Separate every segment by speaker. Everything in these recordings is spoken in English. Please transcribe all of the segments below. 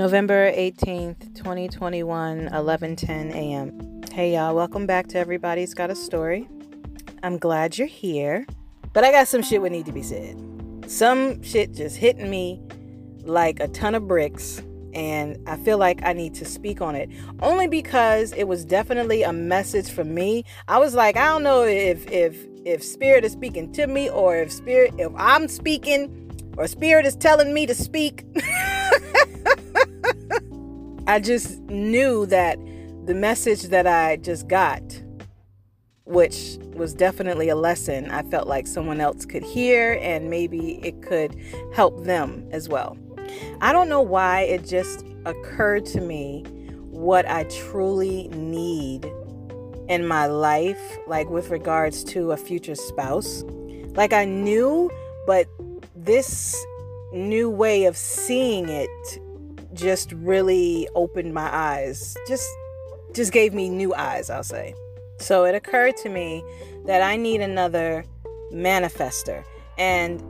Speaker 1: November 18th, 2021, 11:10 a.m. Hey y'all, welcome back to Everybody's Got a Story. I'm glad you're here, but I got some shit would need to be said. Some shit just hitting me like a ton of bricks and I feel like I need to speak on it only because it was definitely a message for me. I was like, I don't know if if if spirit is speaking to me or if spirit if I'm speaking or spirit is telling me to speak. I just knew that the message that I just got, which was definitely a lesson, I felt like someone else could hear and maybe it could help them as well. I don't know why it just occurred to me what I truly need in my life, like with regards to a future spouse. Like I knew, but this new way of seeing it just really opened my eyes. Just just gave me new eyes, I'll say. So it occurred to me that I need another manifester. And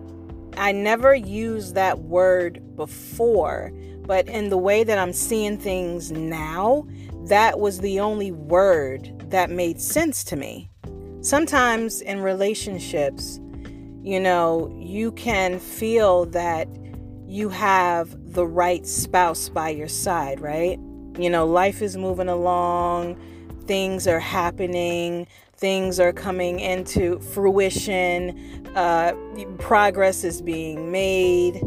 Speaker 1: I never used that word before, but in the way that I'm seeing things now, that was the only word that made sense to me. Sometimes in relationships, you know, you can feel that you have the right spouse by your side, right? You know, life is moving along, things are happening, things are coming into fruition, uh, progress is being made,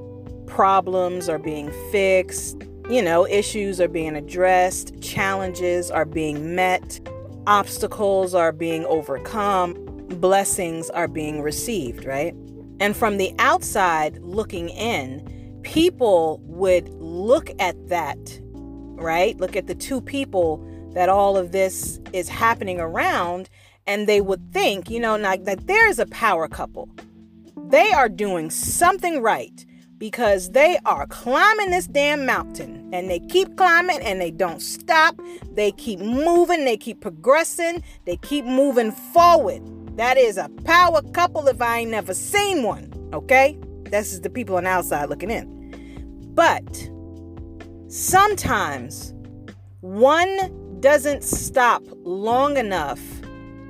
Speaker 1: problems are being fixed, you know, issues are being addressed, challenges are being met, obstacles are being overcome, blessings are being received, right? And from the outside looking in, people would look at that, right? Look at the two people that all of this is happening around, and they would think, you know, like that there's a power couple. They are doing something right because they are climbing this damn mountain and they keep climbing and they don't stop. They keep moving, they keep progressing, they keep moving forward. That is a power couple if I ain't never seen one, okay? This is the people on the outside looking in. But sometimes one doesn't stop long enough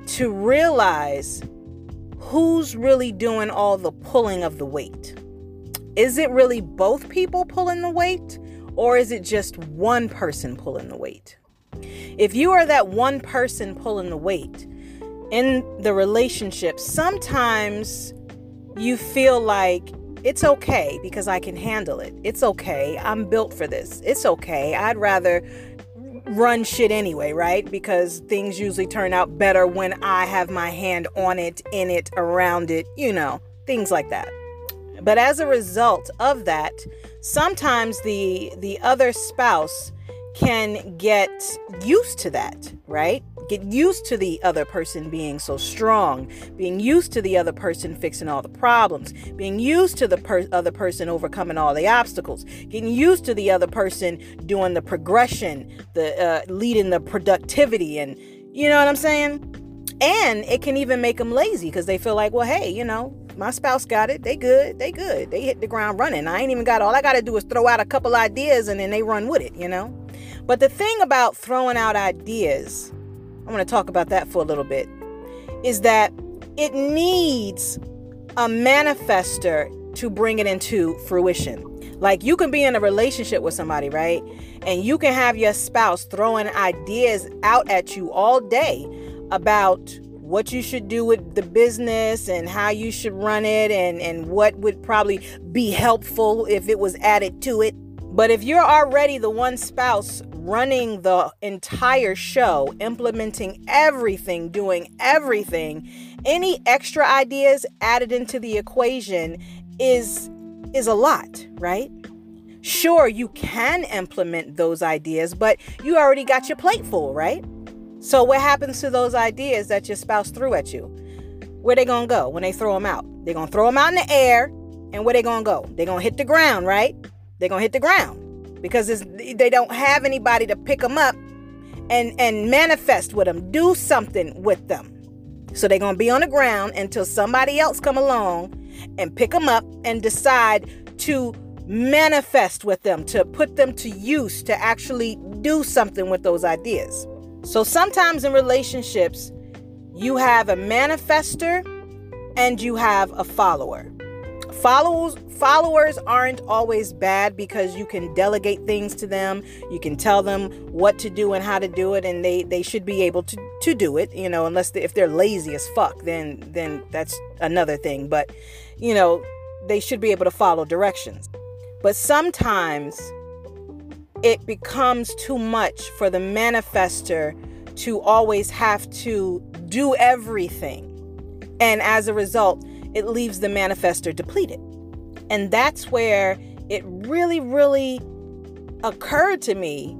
Speaker 1: to realize who's really doing all the pulling of the weight. Is it really both people pulling the weight, or is it just one person pulling the weight? If you are that one person pulling the weight in the relationship, sometimes you feel like it's okay because I can handle it. It's okay. I'm built for this. It's okay. I'd rather run shit anyway, right? Because things usually turn out better when I have my hand on it, in it, around it, you know, things like that. But as a result of that, sometimes the the other spouse can get used to that, right? Get used to the other person being so strong, being used to the other person fixing all the problems, being used to the per- other person overcoming all the obstacles, getting used to the other person doing the progression, the uh, leading the productivity, and you know what I'm saying? And it can even make them lazy because they feel like, well, hey, you know, my spouse got it. They good. They good. They hit the ground running. I ain't even got all I got to do is throw out a couple ideas and then they run with it, you know? But the thing about throwing out ideas, I want to talk about that for a little bit, is that it needs a manifester to bring it into fruition. Like you can be in a relationship with somebody, right? And you can have your spouse throwing ideas out at you all day about what you should do with the business and how you should run it and, and what would probably be helpful if it was added to it. But if you're already the one spouse running the entire show, implementing everything, doing everything, any extra ideas added into the equation is is a lot, right? Sure, you can implement those ideas, but you already got your plate full, right? So what happens to those ideas that your spouse threw at you? Where they gonna go when they throw them out? They're gonna throw them out in the air, and where they gonna go? They're gonna hit the ground, right? They're gonna hit the ground because they don't have anybody to pick them up and and manifest with them do something with them so they're going to be on the ground until somebody else come along and pick them up and decide to manifest with them, to put them to use, to actually do something with those ideas. So sometimes in relationships, you have a manifester and you have a follower. Followers followers aren't always bad because you can delegate things to them. You can tell them what to do and how to do it and they they should be able to to do it, you know, unless they, if they're lazy as fuck, then then that's another thing, but you know, they should be able to follow directions. But sometimes it becomes too much for the manifester to always have to do everything. And as a result, it leaves the manifester depleted. And that's where it really, really occurred to me.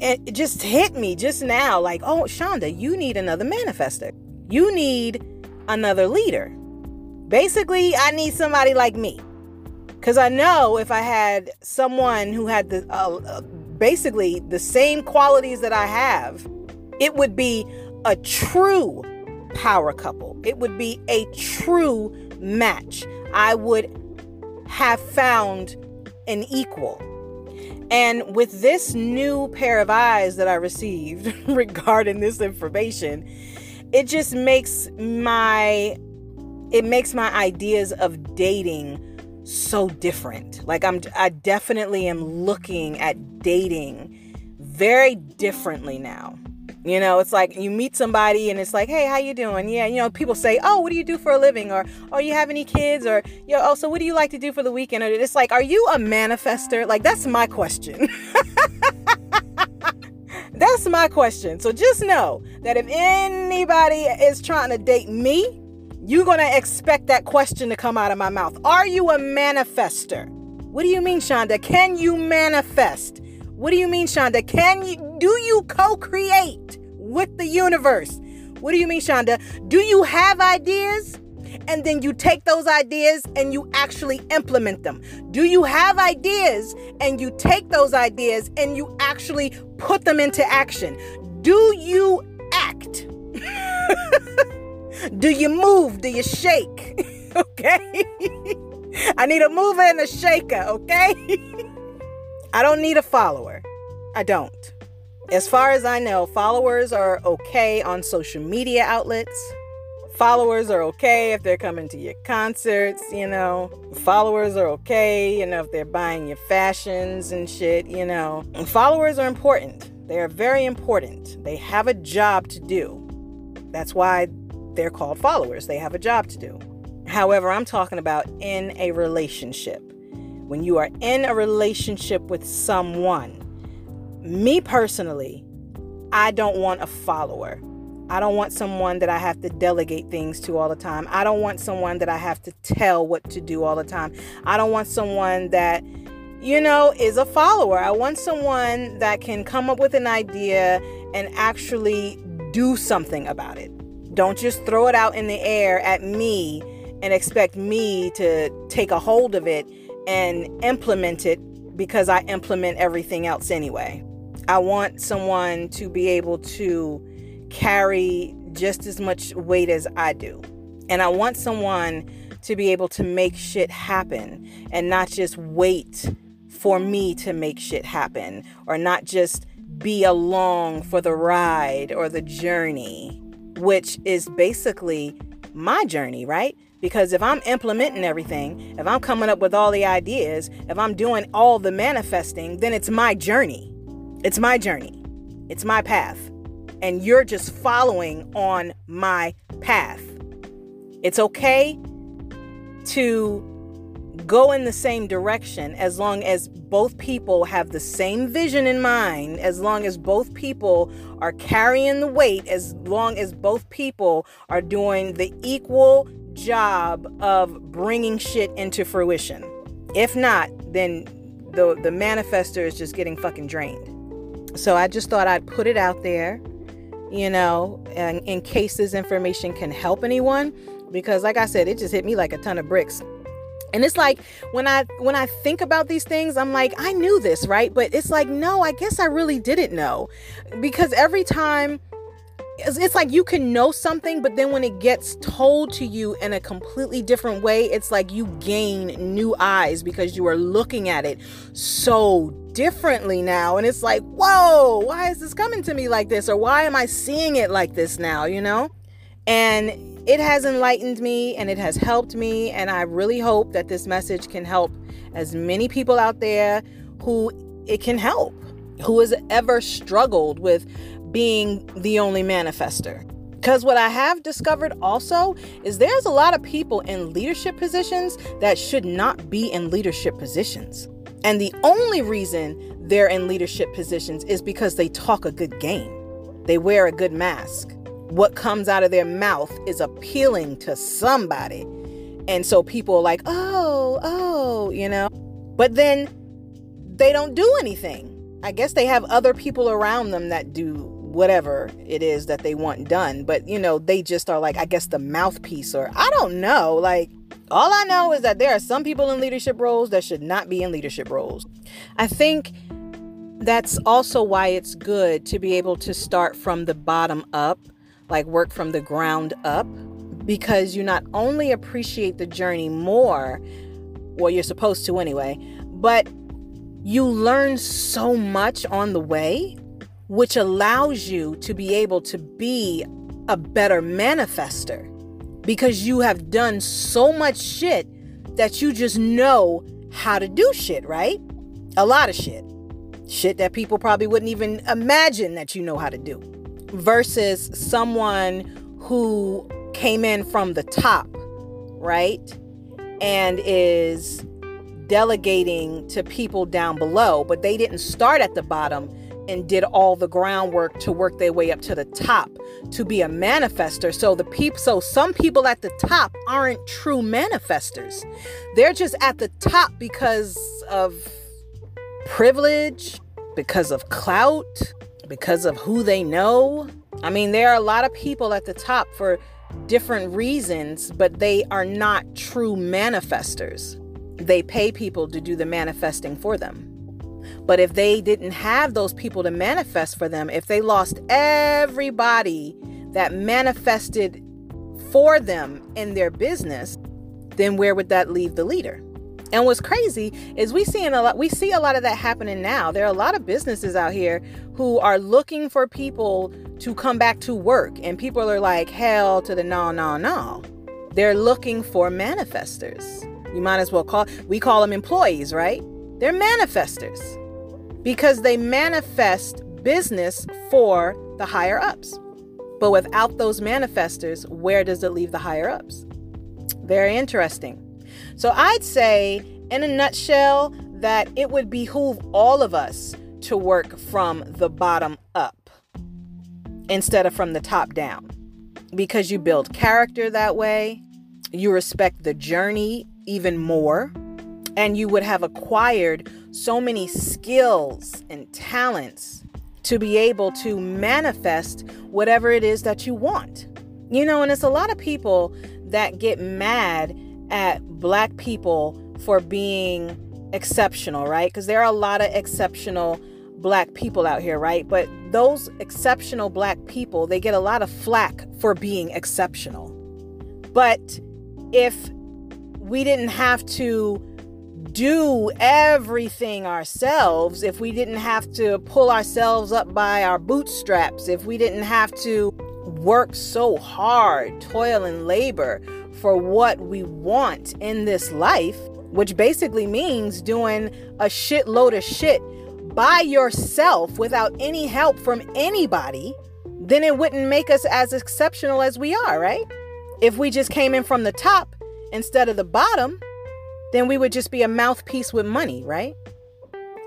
Speaker 1: It just hit me just now like, oh, Shonda, you need another manifester. You need another leader. Basically, I need somebody like me. Because I know if I had someone who had the uh, uh, basically the same qualities that I have, it would be a true power couple. It would be a true match. I would have found an equal. And with this new pair of eyes that I received regarding this information, it just makes my it makes my ideas of dating so different. Like I'm I definitely am looking at dating very differently now. You know, it's like you meet somebody and it's like, hey, how you doing? Yeah, you know, people say, oh, what do you do for a living? Or, oh, you have any kids? Or, know, oh, so what do you like to do for the weekend? Or it's like, are you a manifester? Like, that's my question. that's my question. So just know that if anybody is trying to date me, you're going to expect that question to come out of my mouth. Are you a manifester? What do you mean, Shonda? Can you manifest? What do you mean, Shonda? Can you do you co-create with the universe? What do you mean, Shonda? Do you have ideas? And then you take those ideas and you actually implement them. Do you have ideas and you take those ideas and you actually put them into action? Do you act? Do you move? Do you shake? okay? I need a mover and a shaker, okay? I don't need a follower. I don't. As far as I know, followers are okay on social media outlets. Followers are okay if they're coming to your concerts, you know. Followers are okay, you know, if they're buying your fashions and shit, you know. And followers are important. They are very important. They have a job to do. That's why they're called followers. They have a job to do. However, I'm talking about in a relationship when you are in a relationship with someone, me personally, I don't want a follower. I don't want someone that I have to delegate things to all the time. I don't want someone that I have to tell what to do all the time. I don't want someone that, you know, is a follower. I want someone that can come up with an idea and actually do something about it. Don't just throw it out in the air at me and expect me to take a hold of it and implement it because I implement everything else anyway. I want someone to be able to carry just as much weight as I do. And I want someone to be able to make shit happen and not just wait for me to make shit happen or not just be along for the ride or the journey, which is basically my journey, right? Because if I'm implementing everything, if I'm coming up with all the ideas, if I'm doing all the manifesting, then it's my journey. It's my journey. It's my path. And you're just following on my path. It's okay to go in the same direction as long as both people have the same vision in mind, as long as both people are carrying the weight, as long as both people are doing the equal job of bringing shit into fruition. If not, then the the manifester is just getting fucking drained. So I just thought I'd put it out there, you know, in, in case this information can help anyone because like I said, it just hit me like a ton of bricks. And it's like when I when I think about these things, I'm like, I knew this, right? But it's like, no, I guess I really didn't know. Because every time it's, it's like you can know something, but then when it gets told to you in a completely different way, it's like you gain new eyes because you are looking at it so differently now. And it's like, whoa, why is this coming to me like this? Or why am I seeing it like this now, you know? And it has enlightened me and it has helped me. And I really hope that this message can help as many people out there who it can help, who has ever struggled with being the only manifester. Because what I have discovered also is there's a lot of people in leadership positions that should not be in leadership positions. And the only reason they're in leadership positions is because they talk a good game, they wear a good mask. What comes out of their mouth is appealing to somebody. And so people are like, oh, oh, you know. But then they don't do anything. I guess they have other people around them that do whatever it is that they want done. But, you know, they just are like, I guess, the mouthpiece, or I don't know. Like, all I know is that there are some people in leadership roles that should not be in leadership roles. I think that's also why it's good to be able to start from the bottom up, like work from the ground up, because you not only appreciate the journey more, well, you're supposed to anyway, but you learn so much on the way which allows you to be able to be a better manifester because you have done so much shit that you just know how to do shit, right? A lot of shit. Shit that people probably wouldn't even imagine that you know how to do. Versus someone who came in from the top, right? And is delegating to people down below, but they didn't start at the bottom and did all the groundwork to work their way up to the top to be a manifester. So the people so some people at the top aren't true manifestors. They're just at the top because of privilege, because of clout, because of who they know. I mean, there are a lot of people at the top for different reasons, but they are not true manifestors. They pay people to do the manifesting for them. But if they didn't have those people to manifest for them, if they lost everybody that manifested for them in their business, then where would that leave the leader? And what's crazy is we seeing a lot we see a lot of that happening now. There are a lot of businesses out here who are looking for people to come back to work and people are like hell to the no no no. They're looking for manifestors. You might as well call we call them employees, right? They're manifestors because they manifest business for the higher ups. But without those manifestors, where does it leave the higher ups? Very interesting. So I'd say, in a nutshell, that it would behoove all of us to work from the bottom up instead of from the top down because you build character that way, you respect the journey even more and you would have acquired so many skills and talents to be able to manifest whatever it is that you want. You know, and it's a lot of people that get mad at black people for being exceptional, right? Because there are a lot of exceptional black people out here, right? But those exceptional black people, they get a lot of flack for being exceptional. But if we didn't have to do everything ourselves, if we didn't have to pull ourselves up by our bootstraps, if we didn't have to work so hard, toil and labor for what we want in this life, which basically means doing a shitload of shit by yourself without any help from anybody, then it wouldn't make us as exceptional as we are, right? If we just came in from the top instead of the bottom, then we would just be a mouthpiece with money, right?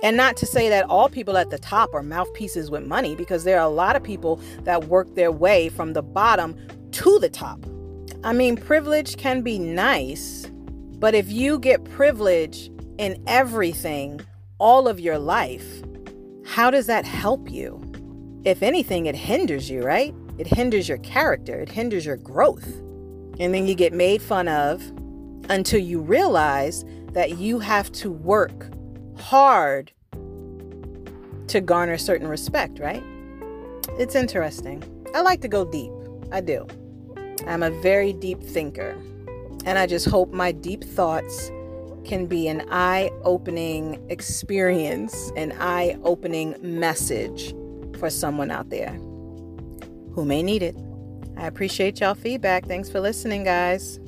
Speaker 1: And not to say that all people at the top are mouthpieces with money, because there are a lot of people that work their way from the bottom to the top. I mean, privilege can be nice, but if you get privilege in everything all of your life, how does that help you? If anything, it hinders you, right? It hinders your character, it hinders your growth. And then you get made fun of, until you realize that you have to work hard to garner certain respect, right? It's interesting. I like to go deep. I do. I'm a very deep thinker. And I just hope my deep thoughts can be an eye opening experience, an eye opening message for someone out there who may need it. I appreciate y'all feedback. Thanks for listening, guys.